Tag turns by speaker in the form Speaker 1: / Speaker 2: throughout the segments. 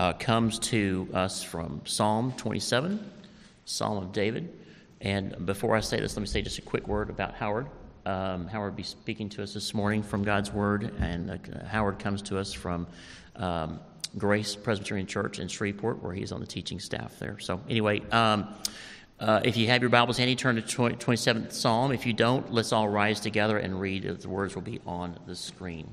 Speaker 1: uh, comes to us from Psalm 27, Psalm of David. And before I say this, let me say just a quick word about Howard. Um, Howard will be speaking to us this morning from God's Word, and uh, Howard comes to us from um, Grace Presbyterian Church in Shreveport, where he's on the teaching staff there. So, anyway, um, uh, if you have your Bibles handy, turn to 27th Psalm. If you don't, let's all rise together and read. The words will be on the screen.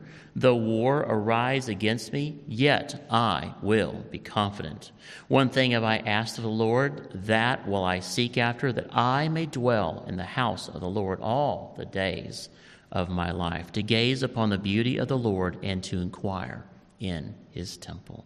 Speaker 1: Though war arise against me, yet I will be confident. One thing have I asked of the Lord, that will I seek after, that I may dwell in the house of the Lord all the days of my life, to gaze upon the beauty of the Lord and to inquire in his temple.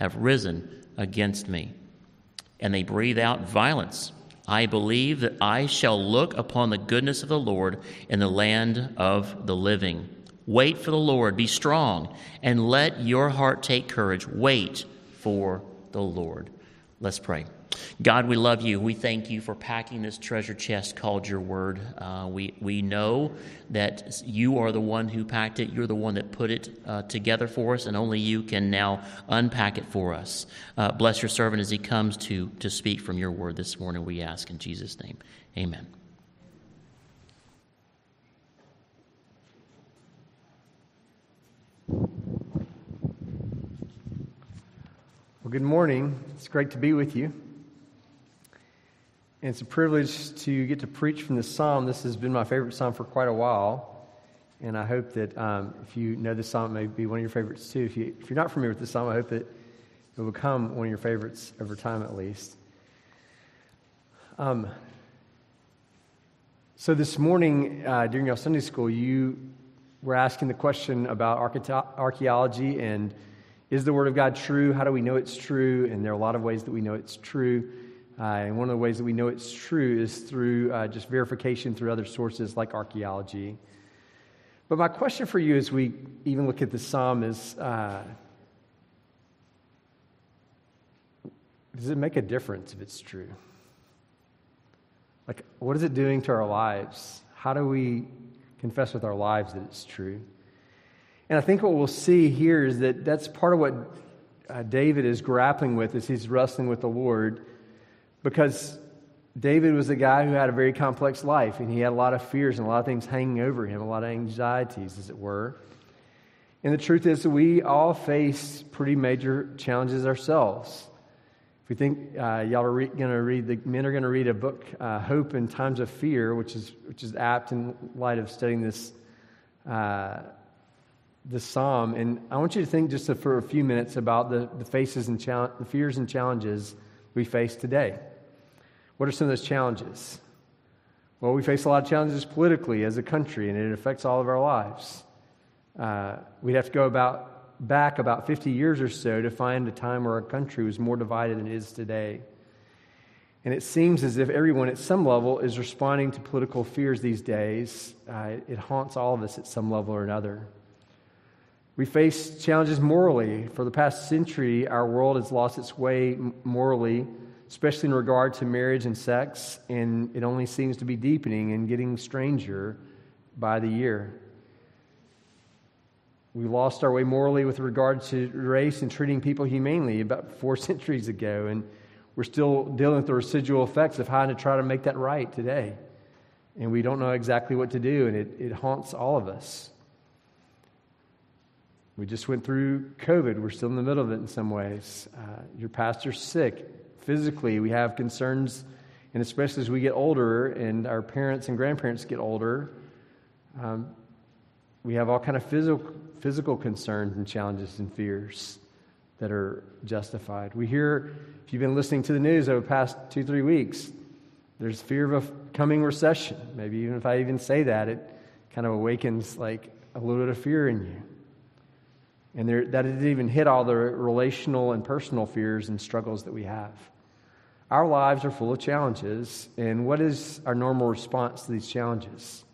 Speaker 1: have risen against me, and they breathe out violence. I believe that I shall look upon the goodness of the Lord in the land of the living. Wait for the Lord, be strong, and let your heart take courage. Wait for the Lord. Let's pray. God, we love you. We thank you for packing this treasure chest called your word. Uh, we, we know that you are the one who packed it. You're the one that put it uh, together for us, and only you can now unpack it for us. Uh, bless your servant as he comes to, to speak from your word this morning, we ask in Jesus' name. Amen.
Speaker 2: Well, good morning. It's great to be with you. And it's a privilege to get to preach from this psalm. This has been my favorite psalm for quite a while. And I hope that um, if you know this psalm, it may be one of your favorites too. If, you, if you're not familiar with this psalm, I hope that it will become one of your favorites over time at least. Um, so this morning uh, during your Sunday school, you were asking the question about archaeology and is the Word of God true? How do we know it's true? And there are a lot of ways that we know it's true. Uh, and one of the ways that we know it's true is through uh, just verification through other sources like archaeology. But my question for you as we even look at the psalm is uh, does it make a difference if it's true? Like, what is it doing to our lives? How do we confess with our lives that it's true? And I think what we'll see here is that that's part of what uh, David is grappling with as he's wrestling with the Lord because David was a guy who had a very complex life and he had a lot of fears and a lot of things hanging over him, a lot of anxieties, as it were. And the truth is we all face pretty major challenges ourselves. If we think uh, y'all are re- going to read, the men are going to read a book, uh, Hope in Times of Fear, which is, which is apt in light of studying this, uh, this psalm. And I want you to think just for a few minutes about the, the faces and chal- the fears and challenges we face today. What are some of those challenges? Well, we face a lot of challenges politically as a country, and it affects all of our lives. Uh, we'd have to go about back about 50 years or so to find a time where our country was more divided than it is today. And it seems as if everyone at some level is responding to political fears these days. Uh, it haunts all of us at some level or another. We face challenges morally. For the past century, our world has lost its way morally especially in regard to marriage and sex, and it only seems to be deepening and getting stranger by the year. We lost our way morally with regard to race and treating people humanely about four centuries ago, and we're still dealing with the residual effects of how to try to make that right today. And we don't know exactly what to do, and it, it haunts all of us. We just went through COVID. We're still in the middle of it in some ways. Uh, your pastor's sick. Physically, we have concerns, and especially as we get older and our parents and grandparents get older, um, we have all kind of physical, physical concerns and challenges and fears that are justified. We hear, if you've been listening to the news over the past two, three weeks, there's fear of a coming recession. Maybe even if I even say that, it kind of awakens like a little bit of fear in you. And there, that didn't even hit all the relational and personal fears and struggles that we have. Our lives are full of challenges, and what is our normal response to these challenges?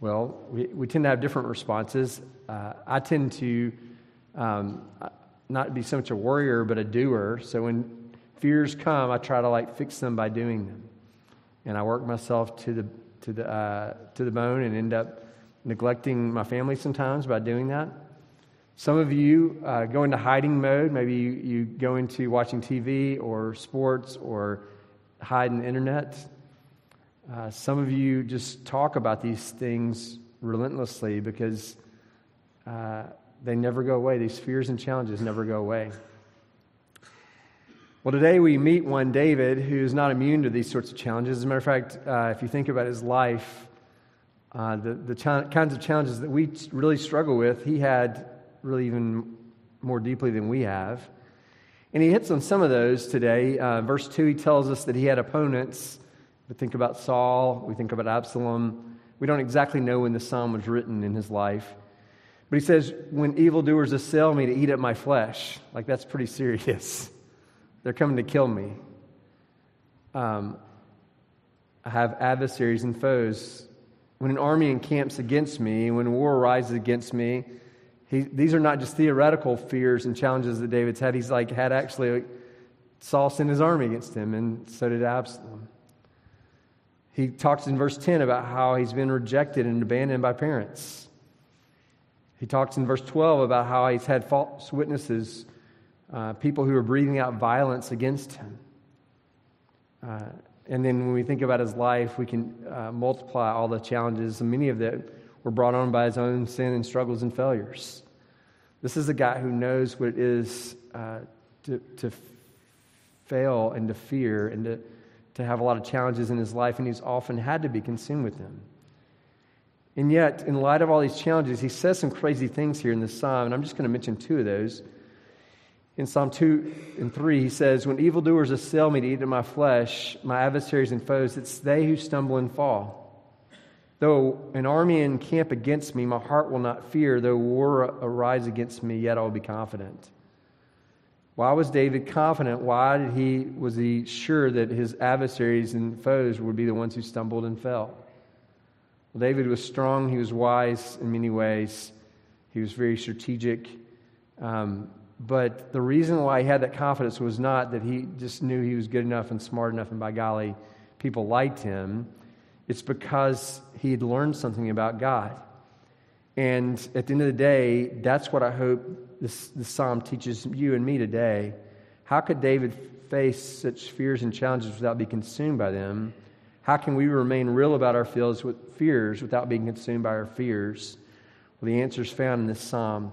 Speaker 2: Well, we, we tend to have different responses. Uh, I tend to um, not be so much a worrier, but a doer. So when fears come, I try to like fix them by doing them, and I work myself to the to the uh, to the bone and end up neglecting my family sometimes by doing that. Some of you uh, go into hiding mode. Maybe you, you go into watching TV or sports or hide in the internet. Uh, some of you just talk about these things relentlessly because uh, they never go away. These fears and challenges never go away. Well, today we meet one, David, who's not immune to these sorts of challenges. As a matter of fact, uh, if you think about his life, uh, the, the ch- kinds of challenges that we really struggle with, he had really even more deeply than we have. And he hits on some of those today. Uh, verse 2, he tells us that he had opponents we think about Saul, we think about Absalom. We don't exactly know when the psalm was written in his life. But he says, When evildoers assail me to eat up my flesh, like that's pretty serious. They're coming to kill me. Um, I have adversaries and foes. When an army encamps against me, when war arises against me, he, these are not just theoretical fears and challenges that David's had. He's like had actually Saul sent his army against him, and so did Absalom. He talks in verse 10 about how he's been rejected and abandoned by parents. He talks in verse 12 about how he's had false witnesses, uh, people who are breathing out violence against him. Uh, and then when we think about his life, we can uh, multiply all the challenges, and many of them were brought on by his own sin and struggles and failures. This is a guy who knows what it is uh, to, to fail and to fear and to to have a lot of challenges in his life, and he's often had to be consumed with them. And yet, in light of all these challenges, he says some crazy things here in this psalm, and I'm just going to mention two of those. In Psalm 2 and 3, he says, When evildoers assail me to eat of my flesh, my adversaries and foes, it's they who stumble and fall. Though an army encamp against me, my heart will not fear. Though war arise against me, yet I will be confident. Why was David confident? Why did he, was he sure that his adversaries and foes would be the ones who stumbled and fell? Well, David was strong. He was wise in many ways. He was very strategic. Um, but the reason why he had that confidence was not that he just knew he was good enough and smart enough, and by golly, people liked him. It's because he had learned something about God. And at the end of the day, that's what I hope this, this psalm teaches you and me today. How could David face such fears and challenges without being consumed by them? How can we remain real about our fears without being consumed by our fears? Well, the answer is found in this psalm.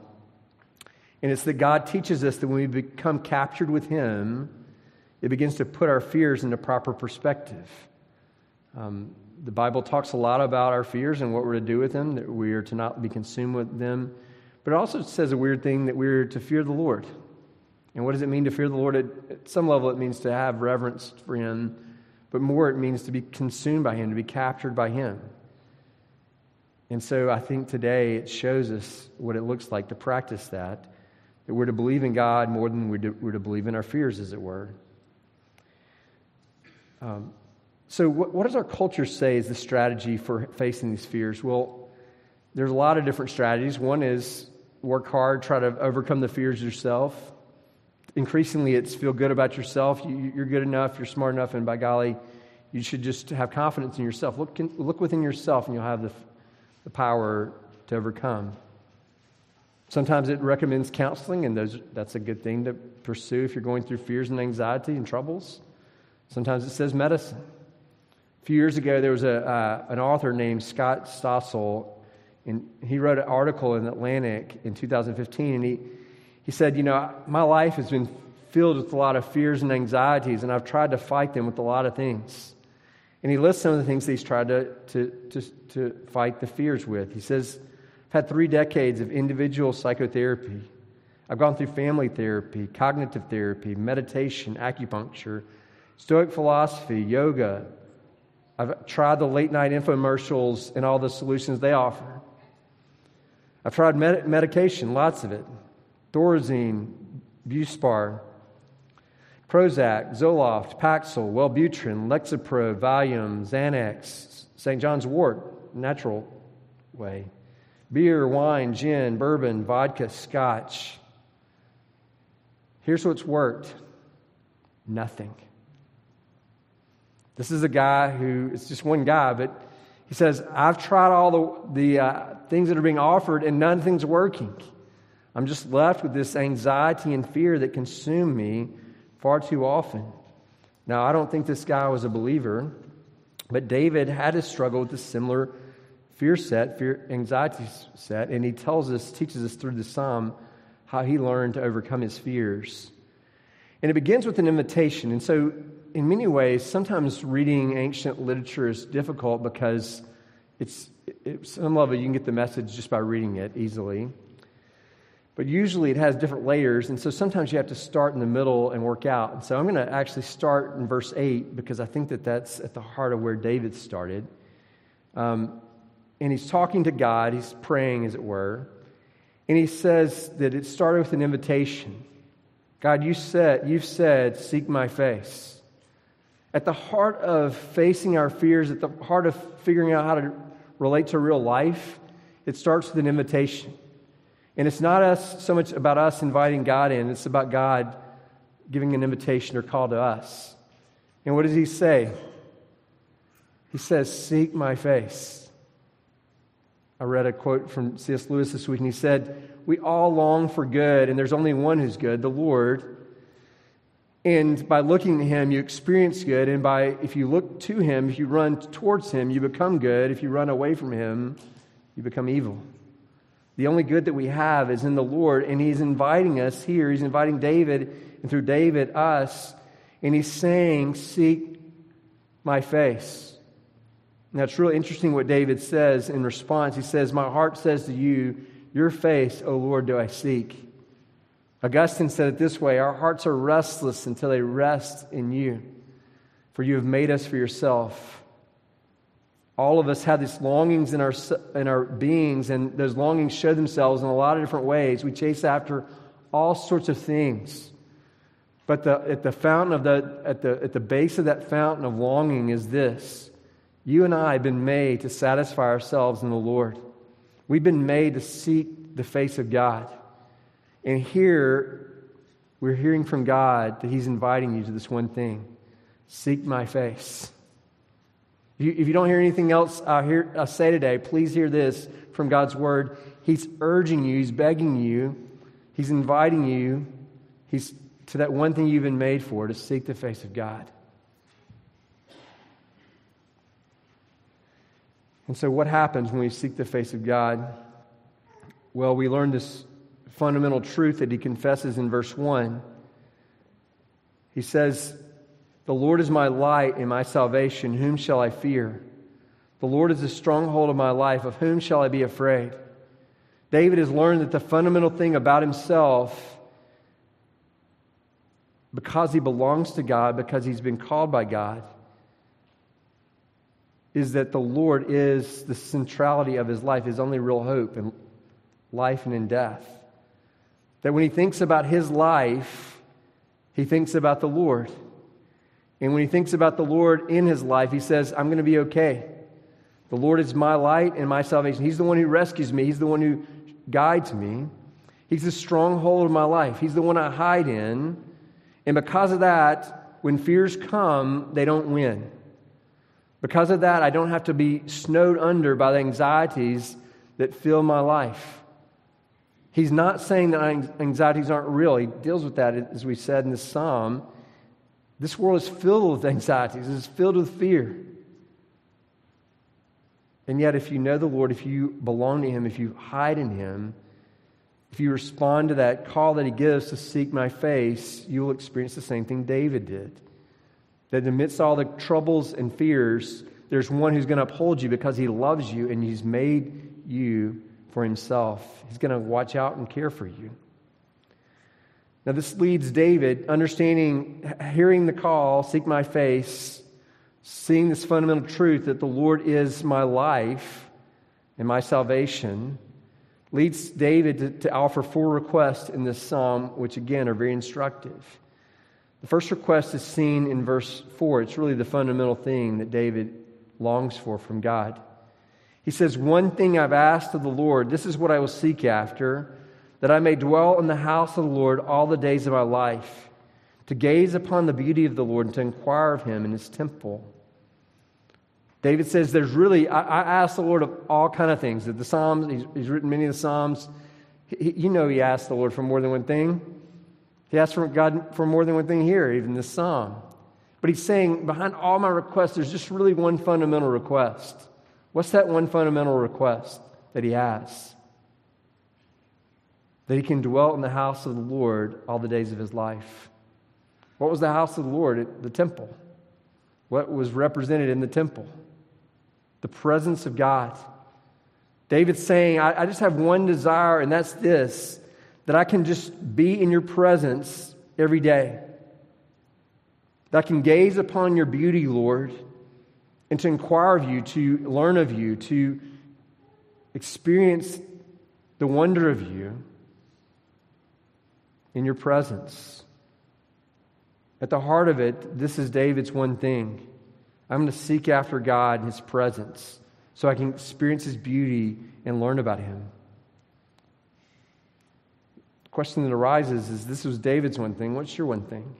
Speaker 2: And it's that God teaches us that when we become captured with Him, it begins to put our fears into proper perspective. Um, the Bible talks a lot about our fears and what we're to do with them, that we are to not be consumed with them. But it also says a weird thing that we're to fear the Lord. And what does it mean to fear the Lord? At, at some level, it means to have reverence for Him, but more, it means to be consumed by Him, to be captured by Him. And so I think today it shows us what it looks like to practice that, that we're to believe in God more than we're to, we're to believe in our fears, as it were. Um, so, what, what, does our culture say is the strategy for facing these fears? Well, there's a lot of different strategies. One is work hard, try to overcome the fears yourself. Increasingly, it's feel good about yourself. You, are good enough, you're smart enough, and by golly, you should just have confidence in yourself. Look, look within yourself, and you'll have the, the power to overcome. Sometimes it recommends counseling, and those, that's a good thing to pursue if you're going through fears and anxiety and troubles. Sometimes it says medicine. A few years ago, there was a, uh, an author named Scott Stossel, and he wrote an article in Atlantic in 2015, and he, he said, You know, my life has been filled with a lot of fears and anxieties, and I've tried to fight them with a lot of things. And he lists some of the things that he's tried to, to, to, to fight the fears with. He says, I've had three decades of individual psychotherapy. I've gone through family therapy, cognitive therapy, meditation, acupuncture, Stoic philosophy, yoga. I've tried the late night infomercials and all the solutions they offer. I've tried med- medication, lots of it Thorazine, Buspar, Prozac, Zoloft, Paxil, Wellbutrin, Lexapro, Valium, Xanax, St. John's wort, natural way. Beer, wine, gin, bourbon, vodka, scotch. Here's what's worked nothing. This is a guy who, it's just one guy, but he says, I've tried all the, the uh, things that are being offered and nothing's working. I'm just left with this anxiety and fear that consume me far too often. Now, I don't think this guy was a believer, but David had to struggle with a similar fear set, fear, anxiety set, and he tells us, teaches us through the psalm how he learned to overcome his fears. And it begins with an invitation. And so in many ways, sometimes reading ancient literature is difficult because it's, at some level you can get the message just by reading it easily. But usually it has different layers, and so sometimes you have to start in the middle and work out. And so I'm going to actually start in verse 8 because I think that that's at the heart of where David started. Um, and he's talking to God, he's praying, as it were. And he says that it started with an invitation God, you said, you've said, seek my face. At the heart of facing our fears, at the heart of figuring out how to relate to real life, it starts with an invitation. And it's not us so much about us inviting God in, it's about God giving an invitation or call to us. And what does he say? He says, Seek my face. I read a quote from C.S. Lewis this week, and he said, We all long for good, and there's only one who's good, the Lord. And by looking to him, you experience good. And by if you look to him, if you run towards him, you become good. If you run away from him, you become evil. The only good that we have is in the Lord. And he's inviting us here. He's inviting David, and through David, us. And he's saying, Seek my face. Now, it's really interesting what David says in response. He says, My heart says to you, Your face, O Lord, do I seek. Augustine said it this way Our hearts are restless until they rest in you, for you have made us for yourself. All of us have these longings in our, in our beings, and those longings show themselves in a lot of different ways. We chase after all sorts of things. But the, at the fountain of the, at the, at the base of that fountain of longing is this. You and I have been made to satisfy ourselves in the Lord. We've been made to seek the face of God. And here, we're hearing from God that He's inviting you to this one thing seek my face. If you, if you don't hear anything else I, hear, I say today, please hear this from God's Word. He's urging you, He's begging you, He's inviting you he's, to that one thing you've been made for to seek the face of God. And so, what happens when we seek the face of God? Well, we learn this fundamental truth that he confesses in verse 1. He says, The Lord is my light and my salvation. Whom shall I fear? The Lord is the stronghold of my life. Of whom shall I be afraid? David has learned that the fundamental thing about himself, because he belongs to God, because he's been called by God, is that the Lord is the centrality of his life, his only real hope in life and in death. That when he thinks about his life, he thinks about the Lord. And when he thinks about the Lord in his life, he says, I'm going to be okay. The Lord is my light and my salvation. He's the one who rescues me, He's the one who guides me. He's the stronghold of my life, He's the one I hide in. And because of that, when fears come, they don't win. Because of that, I don't have to be snowed under by the anxieties that fill my life. He's not saying that anxieties aren't real. He deals with that, as we said in the psalm. This world is filled with anxieties, it's filled with fear. And yet, if you know the Lord, if you belong to Him, if you hide in Him, if you respond to that call that He gives to seek my face, you will experience the same thing David did. That amidst all the troubles and fears, there's one who's going to uphold you because He loves you and He's made you for Himself. He's going to watch out and care for you. Now, this leads David, understanding, hearing the call, seek my face, seeing this fundamental truth that the Lord is my life and my salvation, leads David to, to, offer four requests in this psalm, which again are very instructive. The first request is seen in verse 4. It's really the fundamental thing that David longs for from God. He says, One thing I've asked of the Lord, this is what I will seek after, that I may dwell in the house of the Lord all the days of my life, to gaze upon the beauty of the Lord and to inquire of him in his temple. David says there's really, I, I ask the Lord of all kind of things. That the Psalms, he's, he's, written many of the Psalms. He, you know he asked the Lord for more than one thing. He asked for God for more than one thing here, even this psalm. But he's saying, behind all my requests, there's just really one fundamental request. What's that one fundamental request that he asks? That he can dwell in the house of the Lord all the days of his life. What was the house of the Lord? The temple. What was represented in the temple? the presence of God. David's saying, I, I just have one desire, and that's this that I can just be in your presence every day. That I can gaze upon your beauty, Lord, and to inquire of you, to learn of you, to experience the wonder of you in your presence. At the heart of it, this is David's one thing I'm going to seek after God and His presence so I can experience His beauty and learn about Him. The question that arises is this was David's one thing. What's your one thing?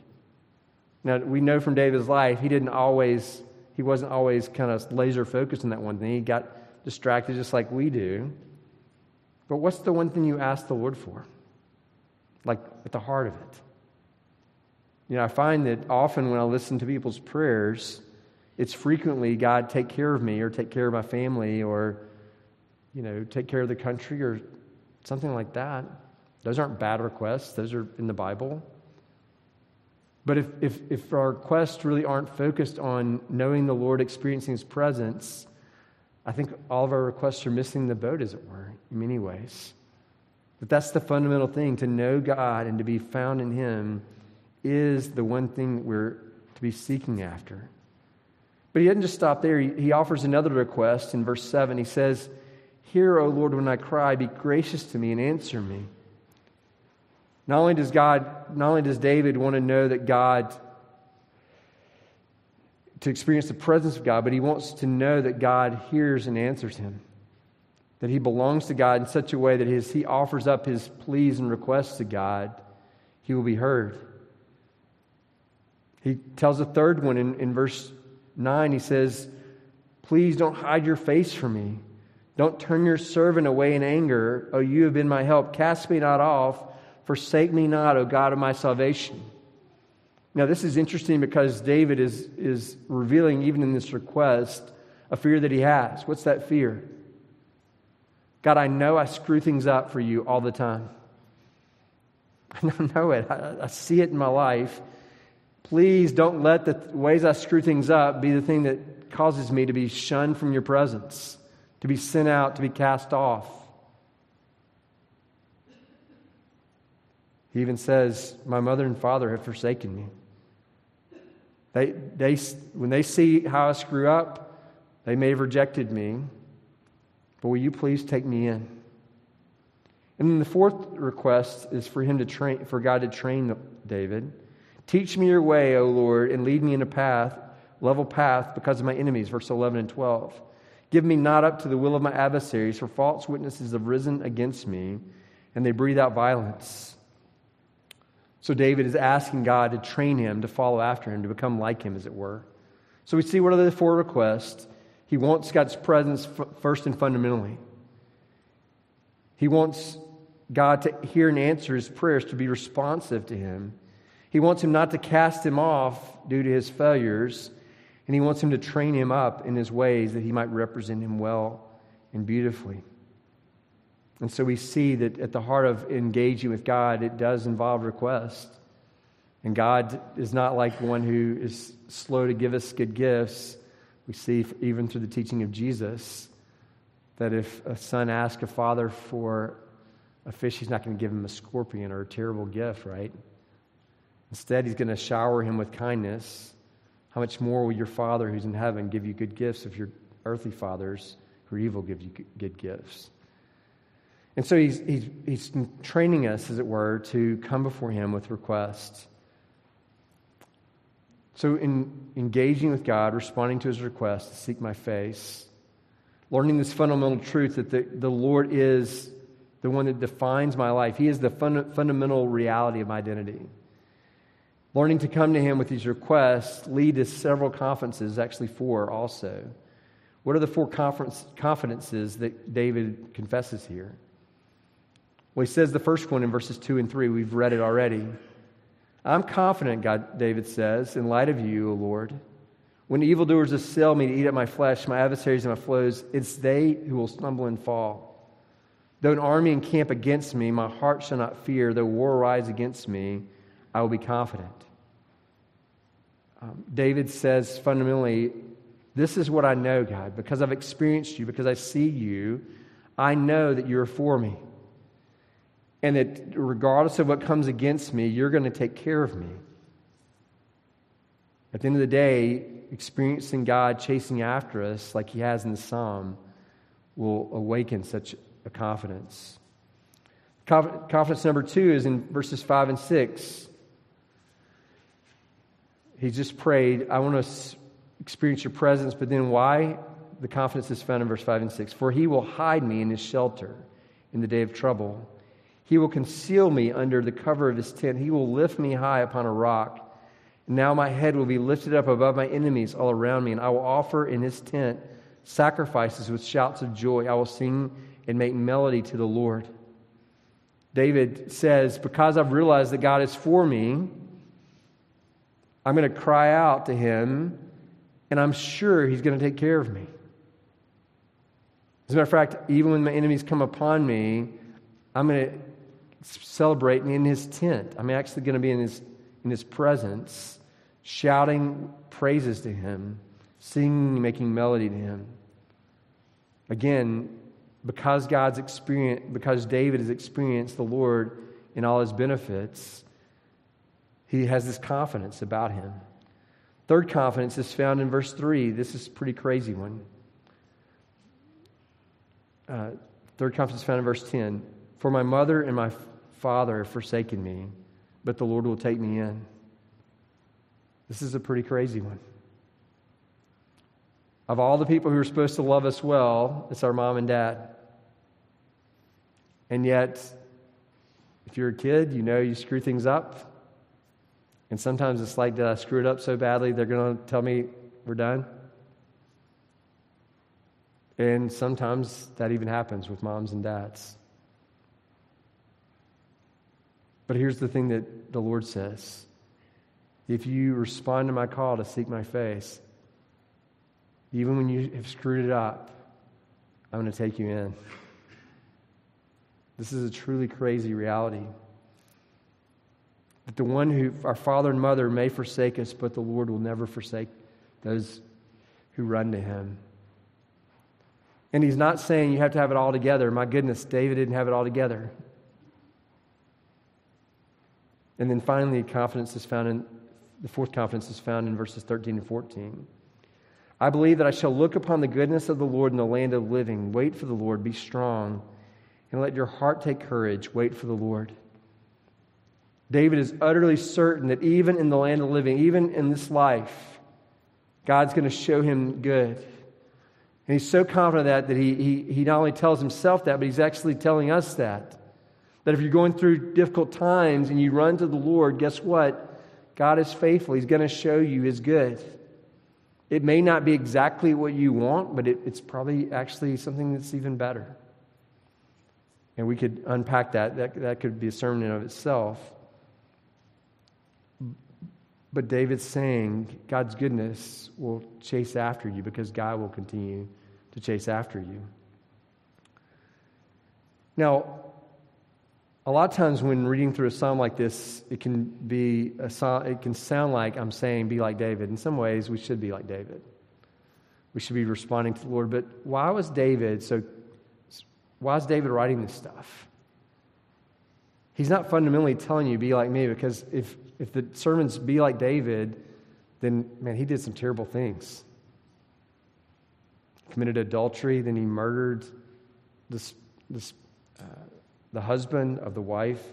Speaker 2: Now, we know from David's life, he didn't always, he wasn't always kind of laser focused on that one thing. He got distracted just like we do. But what's the one thing you ask the Lord for? Like at the heart of it. You know, I find that often when I listen to people's prayers, it's frequently, God, take care of me or take care of my family or, you know, take care of the country or something like that. Those aren't bad requests, those are in the Bible. But if, if, if our requests really aren't focused on knowing the Lord, experiencing His presence, I think all of our requests are missing the boat, as it were, in many ways. But that's the fundamental thing to know God and to be found in Him is the one thing we're to be seeking after. But he doesn't just stop there. He, he offers another request in verse 7. He says, Hear, O Lord, when I cry, be gracious to me and answer me. Not only does God, not only does David want to know that God, to experience the presence of God, but he wants to know that God hears and answers him. That he belongs to God in such a way that his, he offers up his pleas and requests to God, he will be heard. He tells a third one in, in verse 9, he says, Please don't hide your face from me. Don't turn your servant away in anger. Oh, you have been my help. Cast me not off. Forsake me not, O God of my salvation. Now, this is interesting because David is, is revealing, even in this request, a fear that he has. What's that fear? God, I know I screw things up for you all the time. I know it. I, I see it in my life. Please don't let the ways I screw things up be the thing that causes me to be shunned from your presence, to be sent out, to be cast off. He even says, My mother and father have forsaken me. They, they, when they see how I screw up, they may have rejected me, but will you please take me in? And then the fourth request is for him to train, for God to train David. Teach me your way, O Lord, and lead me in a path, level path, because of my enemies. Verse 11 and 12. Give me not up to the will of my adversaries, for false witnesses have risen against me, and they breathe out violence. So David is asking God to train him to follow after him, to become like him, as it were. So we see what are the four requests. He wants God's presence first and fundamentally. He wants God to hear and answer his prayers, to be responsive to him. He wants him not to cast him off due to his failures, and he wants him to train him up in his ways that he might represent him well and beautifully. And so we see that at the heart of engaging with God, it does involve request. And God is not like one who is slow to give us good gifts. We see even through the teaching of Jesus that if a son asks a father for a fish, he's not going to give him a scorpion or a terrible gift, right? Instead, he's going to shower him with kindness. How much more will your Father who's in heaven give you good gifts if your earthly fathers who are evil give you good gifts? And so he's, he's, he's training us, as it were, to come before him with requests. So, in engaging with God, responding to his request to seek my face, learning this fundamental truth that the, the Lord is the one that defines my life, He is the fun, fundamental reality of my identity. Learning to come to Him with these requests lead to several confidences, actually, four also. What are the four confidences that David confesses here? Well, he says the first one in verses 2 and 3. We've read it already. I'm confident, God, David says, in light of you, O Lord. When evildoers assail me to eat up my flesh, my adversaries and my foes, it's they who will stumble and fall. Though an army encamp against me, my heart shall not fear. Though war rise against me, I will be confident. Um, David says fundamentally, This is what I know, God, because I've experienced you, because I see you, I know that you're for me and that regardless of what comes against me, you're going to take care of me. At the end of the day, experiencing God chasing after us like he has in the psalm will awaken such a confidence. Confidence number two is in verses 5 and 6. He just prayed, I want to experience your presence, but then why? The confidence is found in verse 5 and 6. For he will hide me in his shelter in the day of trouble. He will conceal me under the cover of his tent. He will lift me high upon a rock. Now my head will be lifted up above my enemies all around me, and I will offer in his tent sacrifices with shouts of joy. I will sing and make melody to the Lord. David says, Because I've realized that God is for me, I'm going to cry out to him, and I'm sure he's going to take care of me. As a matter of fact, even when my enemies come upon me, I'm going to celebrating in his tent. I'm actually going to be in his, in his presence, shouting praises to him, singing, making melody to him. Again, because God's experience, because David has experienced the Lord in all his benefits, he has this confidence about him. Third confidence is found in verse 3. This is a pretty crazy one. Uh, third confidence found in verse 10. For my mother and my father have forsaken me, but the Lord will take me in. This is a pretty crazy one. Of all the people who are supposed to love us well, it's our mom and dad. And yet, if you're a kid, you know you screw things up. And sometimes it's like, did I screw it up so badly they're going to tell me we're done? And sometimes that even happens with moms and dads. But here's the thing that the Lord says if you respond to my call to seek my face, even when you have screwed it up, I'm going to take you in. This is a truly crazy reality. That the one who, our father and mother, may forsake us, but the Lord will never forsake those who run to him. And he's not saying you have to have it all together. My goodness, David didn't have it all together. And then finally, confidence is found in the fourth confidence is found in verses 13 and 14. I believe that I shall look upon the goodness of the Lord in the land of living. Wait for the Lord, be strong, and let your heart take courage. Wait for the Lord. David is utterly certain that even in the land of living, even in this life, God's going to show him good. And he's so confident of that that he, he, he not only tells himself that, but he's actually telling us that. That if you're going through difficult times and you run to the Lord, guess what? God is faithful. He's going to show you his good. It may not be exactly what you want, but it, it's probably actually something that's even better. And we could unpack that. that. That could be a sermon in of itself. But David's saying God's goodness will chase after you because God will continue to chase after you. Now, a lot of times when reading through a psalm like this, it can be a psalm, it can sound like I'm saying be like David. In some ways, we should be like David. We should be responding to the Lord. But why was David so why is David writing this stuff? He's not fundamentally telling you be like me because if if the sermons be like David, then man, he did some terrible things. Committed adultery, then he murdered this this uh, the husband of the wife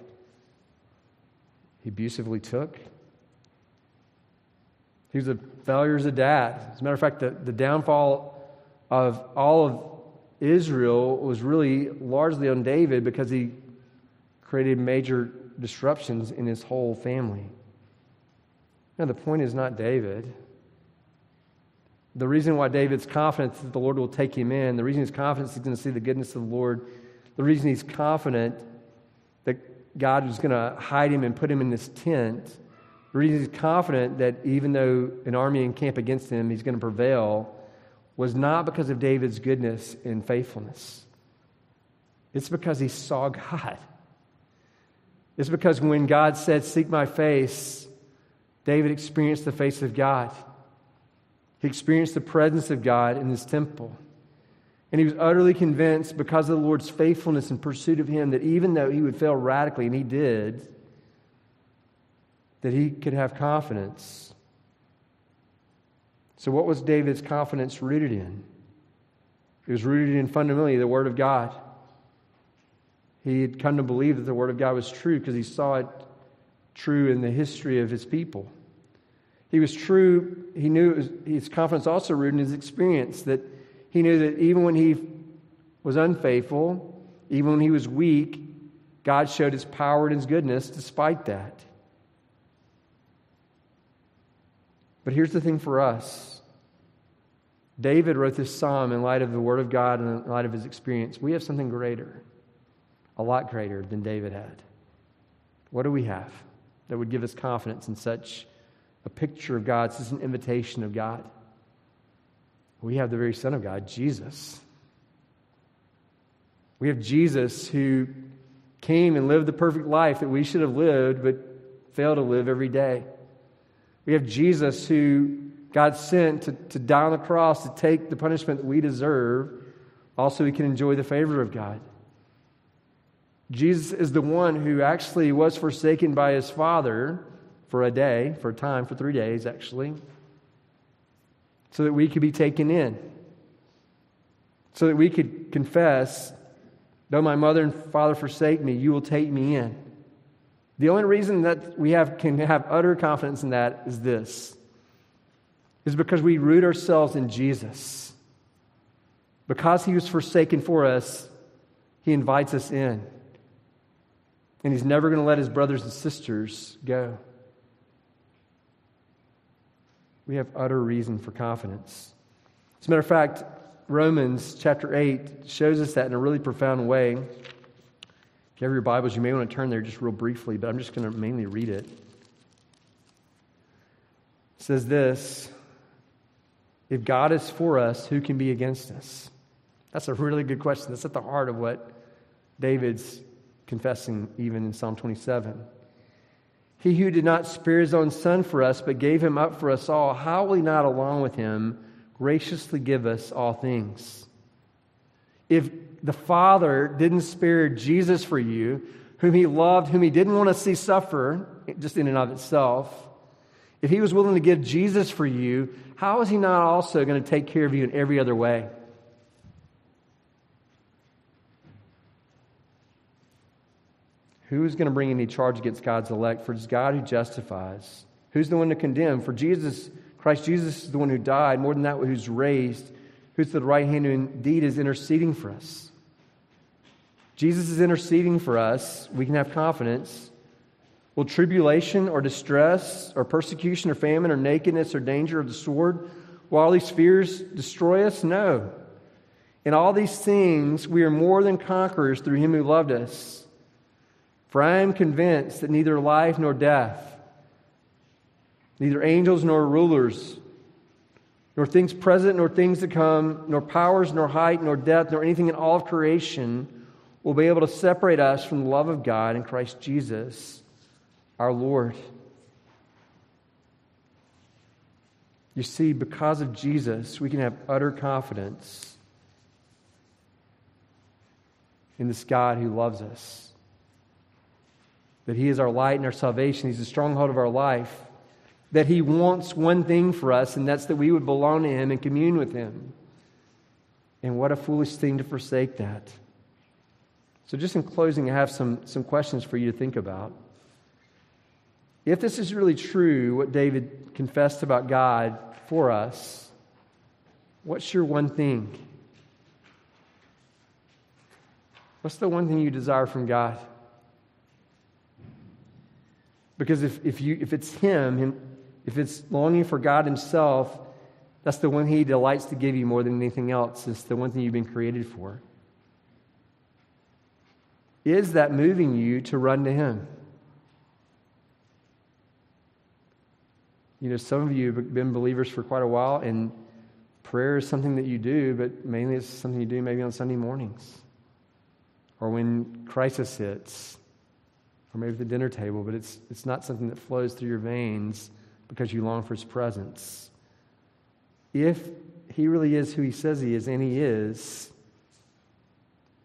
Speaker 2: he abusively took. He was a failure as a dad. As a matter of fact, the, the downfall of all of Israel was really largely on David because he created major disruptions in his whole family. Now, the point is not David. The reason why David's confidence that the Lord will take him in, the reason he's confident he's going to see the goodness of the Lord the reason he's confident that God was going to hide him and put him in this tent, the reason he's confident that even though an army encamp against him, he's going to prevail, was not because of David's goodness and faithfulness. It's because he saw God. It's because when God said, Seek my face, David experienced the face of God. He experienced the presence of God in his temple. And he was utterly convinced because of the Lord's faithfulness and pursuit of him that even though he would fail radically, and he did, that he could have confidence. So, what was David's confidence rooted in? It was rooted in fundamentally the Word of God. He had come to believe that the Word of God was true because he saw it true in the history of his people. He was true, he knew was, his confidence also rooted in his experience that he knew that even when he was unfaithful, even when he was weak, God showed his power and his goodness despite that. But here's the thing for us David wrote this psalm in light of the Word of God and in light of his experience. We have something greater, a lot greater than David had. What do we have that would give us confidence in such a picture of God, such an invitation of God? We have the very Son of God, Jesus. We have Jesus who came and lived the perfect life that we should have lived but fail to live every day. We have Jesus who God sent to, to die on the cross to take the punishment that we deserve, also, we can enjoy the favor of God. Jesus is the one who actually was forsaken by his Father for a day, for a time, for three days, actually so that we could be taken in, so that we could confess, though my mother and father forsake me, you will take me in. The only reason that we have, can have utter confidence in that is this is because we root ourselves in Jesus. Because he was forsaken for us, he invites us in. And he's never going to let his brothers and sisters go we have utter reason for confidence. As a matter of fact, Romans chapter 8 shows us that in a really profound way. If you have your Bibles, you may want to turn there just real briefly, but I'm just going to mainly read it. It says this If God is for us, who can be against us? That's a really good question. That's at the heart of what David's confessing, even in Psalm 27. He who did not spare his own son for us, but gave him up for us all, how will he not, along with him, graciously give us all things? If the Father didn't spare Jesus for you, whom he loved, whom he didn't want to see suffer, just in and of itself, if he was willing to give Jesus for you, how is he not also going to take care of you in every other way? Who is going to bring any charge against God's elect? For it's God who justifies. Who's the one to condemn? For Jesus, Christ Jesus is the one who died, more than that, who's raised, who's to the right hand who indeed is interceding for us. Jesus is interceding for us. We can have confidence. Will tribulation or distress or persecution or famine or nakedness or danger or the sword, Will all these fears destroy us? No. In all these things, we are more than conquerors through him who loved us. For I am convinced that neither life nor death, neither angels nor rulers, nor things present nor things to come, nor powers nor height nor depth, nor anything in all of creation will be able to separate us from the love of God in Christ Jesus, our Lord. You see, because of Jesus, we can have utter confidence in this God who loves us. That He is our light and our salvation. He's the stronghold of our life. That He wants one thing for us, and that's that we would belong to Him and commune with Him. And what a foolish thing to forsake that. So, just in closing, I have some, some questions for you to think about. If this is really true, what David confessed about God for us, what's your one thing? What's the one thing you desire from God? Because if, if, you, if it's Him, if it's longing for God Himself, that's the one He delights to give you more than anything else. It's the one thing you've been created for. Is that moving you to run to Him? You know, some of you have been believers for quite a while, and prayer is something that you do, but mainly it's something you do maybe on Sunday mornings or when crisis hits or maybe the dinner table, but it's, it's not something that flows through your veins because you long for His presence. If He really is who He says He is, and He is,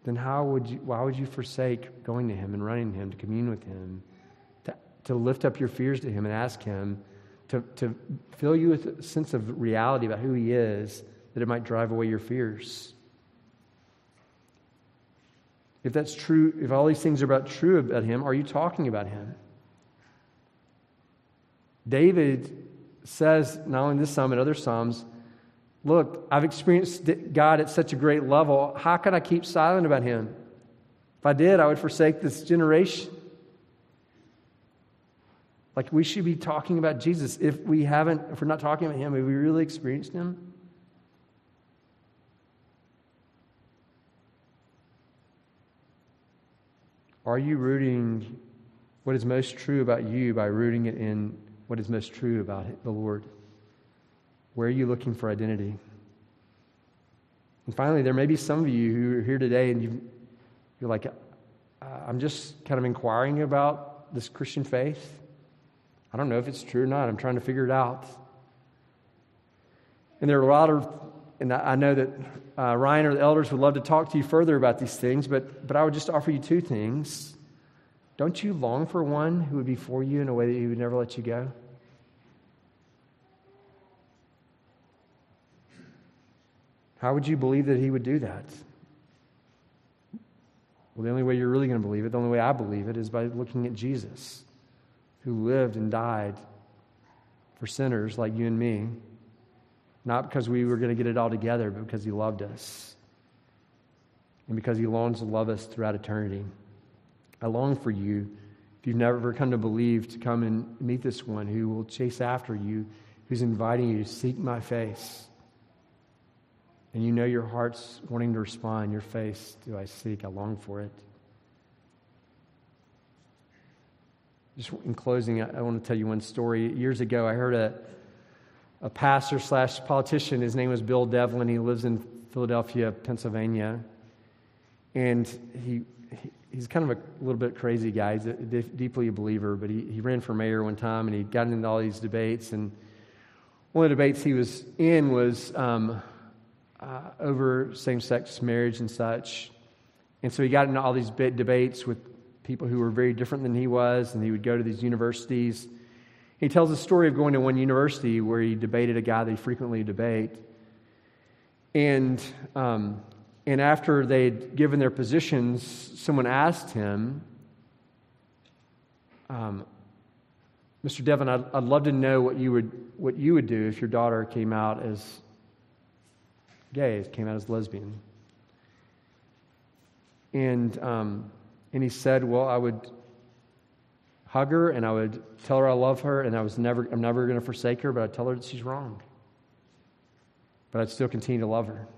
Speaker 2: then how would you, why would you forsake going to Him and running to Him to commune with Him, to, to lift up your fears to Him and ask Him to, to fill you with a sense of reality about who He is, that it might drive away your fears. If that's true, if all these things are about true about Him, are you talking about Him? David says, not only in this psalm, but other psalms, Look, I've experienced God at such a great level. How can I keep silent about Him? If I did, I would forsake this generation. Like we should be talking about Jesus. If we haven't, if we're not talking about him, have we really experienced him? Are you rooting what is most true about you by rooting it in what is most true about the Lord? Where are you looking for identity? And finally, there may be some of you who are here today and you, you're like, uh, I'm just kind of inquiring about this Christian faith. I don't know if it's true or not. I'm trying to figure it out. And there are a lot of, and I know that uh, Ryan or the elders would love to talk to you further about these things, but, but I would just offer you two things. Don't you long for one who would be for you in a way that he would never let you go? How would you believe that he would do that? Well, the only way you're really going to believe it, the only way I believe it, is by looking at Jesus who lived and died for sinners like you and me, not because we were going to get it all together, but because he loved us and because he longs to love us throughout eternity. I long for you, if you've never come to believe, to come and meet this one who will chase after you, who's inviting you to seek my face. And you know your heart's wanting to respond, your face, do I seek? I long for it. Just in closing, I, I want to tell you one story. Years ago, I heard a, a pastor slash politician. His name was Bill Devlin. He lives in Philadelphia, Pennsylvania. And he, he he's kind of a little bit crazy guy. He's a, deeply a believer, but he, he ran for mayor one time and he got into all these debates. And one of the debates he was in was um, uh, over same sex marriage and such. And so he got into all these debates with people who were very different than he was, and he would go to these universities. He tells the story of going to one university where he debated a guy that he frequently debate. And, um, and after they'd given their positions, someone asked him, um, Mr. Devlin, I'd, I'd love to know what you, would, what you would do if your daughter came out as gay, came out as lesbian. And um, and he said, Well, I would hug her and I would tell her I love her and I was never, I'm never going to forsake her, but I'd tell her that she's wrong. but I'd still continue to love her.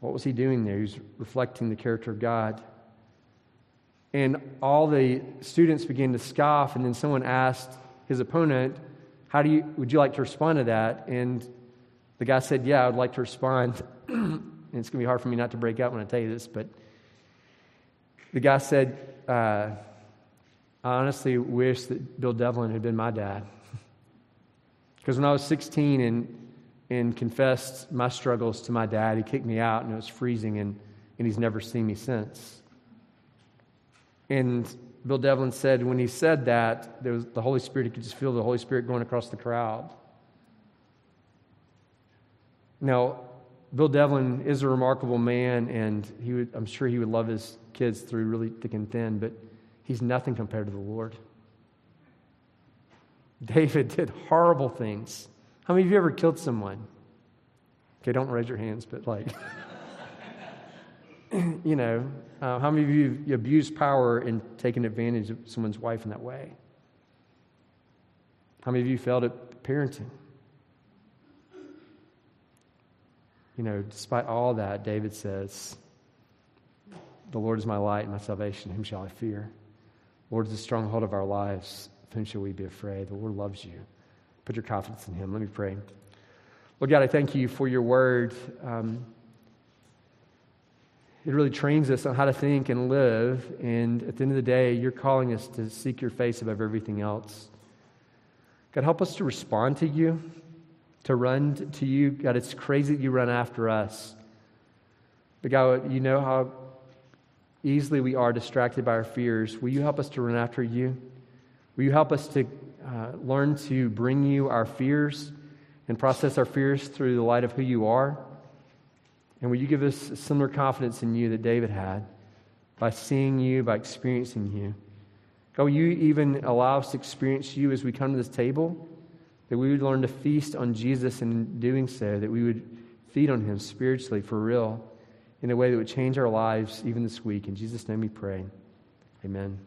Speaker 2: What was he doing there? He was reflecting the character of God. And all the students began to scoff, and then someone asked his opponent, How do you would you like to respond to that? And the guy said, Yeah, I would like to respond. and it's gonna be hard for me not to break out when I tell you this, but the guy said, uh, I honestly wish that Bill Devlin had been my dad. Because when I was 16 and and confessed my struggles to my dad. He kicked me out, and it was freezing, and, and he's never seen me since. And Bill Devlin said when he said that, there was the Holy Spirit, he could just feel the Holy Spirit going across the crowd. Now, Bill Devlin is a remarkable man, and he would, I'm sure he would love his kids through really thick and thin, but he's nothing compared to the Lord. David did horrible things how many of you ever killed someone? Okay, don't raise your hands, but like, you know, uh, how many of you, you abused power and taken advantage of someone's wife in that way? How many of you failed at parenting? You know, despite all that, David says, The Lord is my light and my salvation. Whom shall I fear? Lord is the stronghold of our lives. Of whom shall we be afraid? The Lord loves you. Put your confidence in Him. Let me pray. Lord God, I thank you for your word. Um, it really trains us on how to think and live. And at the end of the day, you're calling us to seek your face above everything else. God, help us to respond to you, to run to you. God, it's crazy that you run after us. But God, you know how easily we are distracted by our fears. Will you help us to run after you? Will you help us to uh, learn to bring you our fears and process our fears through the light of who you are? And will you give us similar confidence in you that David had by seeing you, by experiencing you? God, will you even allow us to experience you as we come to this table? That we would learn to feast on Jesus and in doing so, that we would feed on him spiritually for real in a way that would change our lives even this week. In Jesus' name we pray. Amen.